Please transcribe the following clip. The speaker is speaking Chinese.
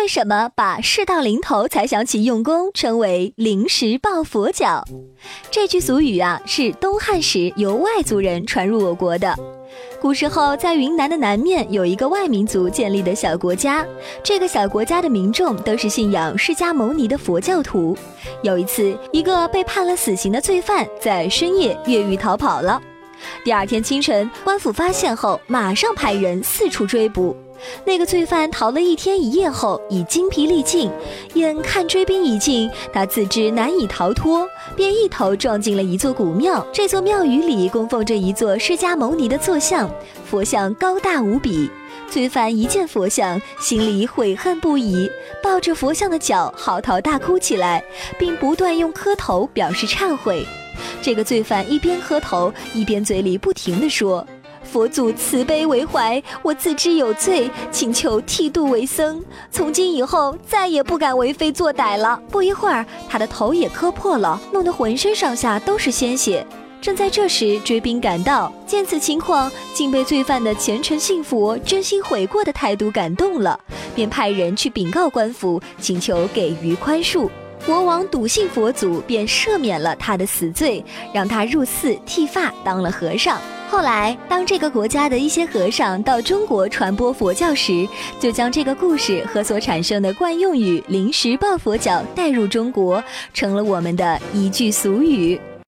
为什么把事到临头才想起用功称为临时抱佛脚？这句俗语啊，是东汉时由外族人传入我国的。古时候，在云南的南面有一个外民族建立的小国家，这个小国家的民众都是信仰释迦牟尼的佛教徒。有一次，一个被判了死刑的罪犯在深夜越狱逃跑了。第二天清晨，官府发现后，马上派人四处追捕。那个罪犯逃了一天一夜后，已精疲力尽，眼看追兵已近，他自知难以逃脱，便一头撞进了一座古庙。这座庙宇里供奉着一座释迦牟尼的坐像，佛像高大无比。罪犯一见佛像，心里悔恨不已，抱着佛像的脚嚎啕大哭起来，并不断用磕头表示忏悔。这个罪犯一边磕头，一边嘴里不停地说。佛祖慈悲为怀，我自知有罪，请求剃度为僧。从今以后，再也不敢为非作歹了。不一会儿，他的头也磕破了，弄得浑身上下都是鲜血。正在这时，追兵赶到，见此情况，竟被罪犯的虔诚信佛、真心悔过的态度感动了，便派人去禀告官府，请求给予宽恕。国王笃信佛祖，便赦免了他的死罪，让他入寺剃发，当了和尚。后来，当这个国家的一些和尚到中国传播佛教时，就将这个故事和所产生的惯用语“临时抱佛脚”带入中国，成了我们的一句俗语。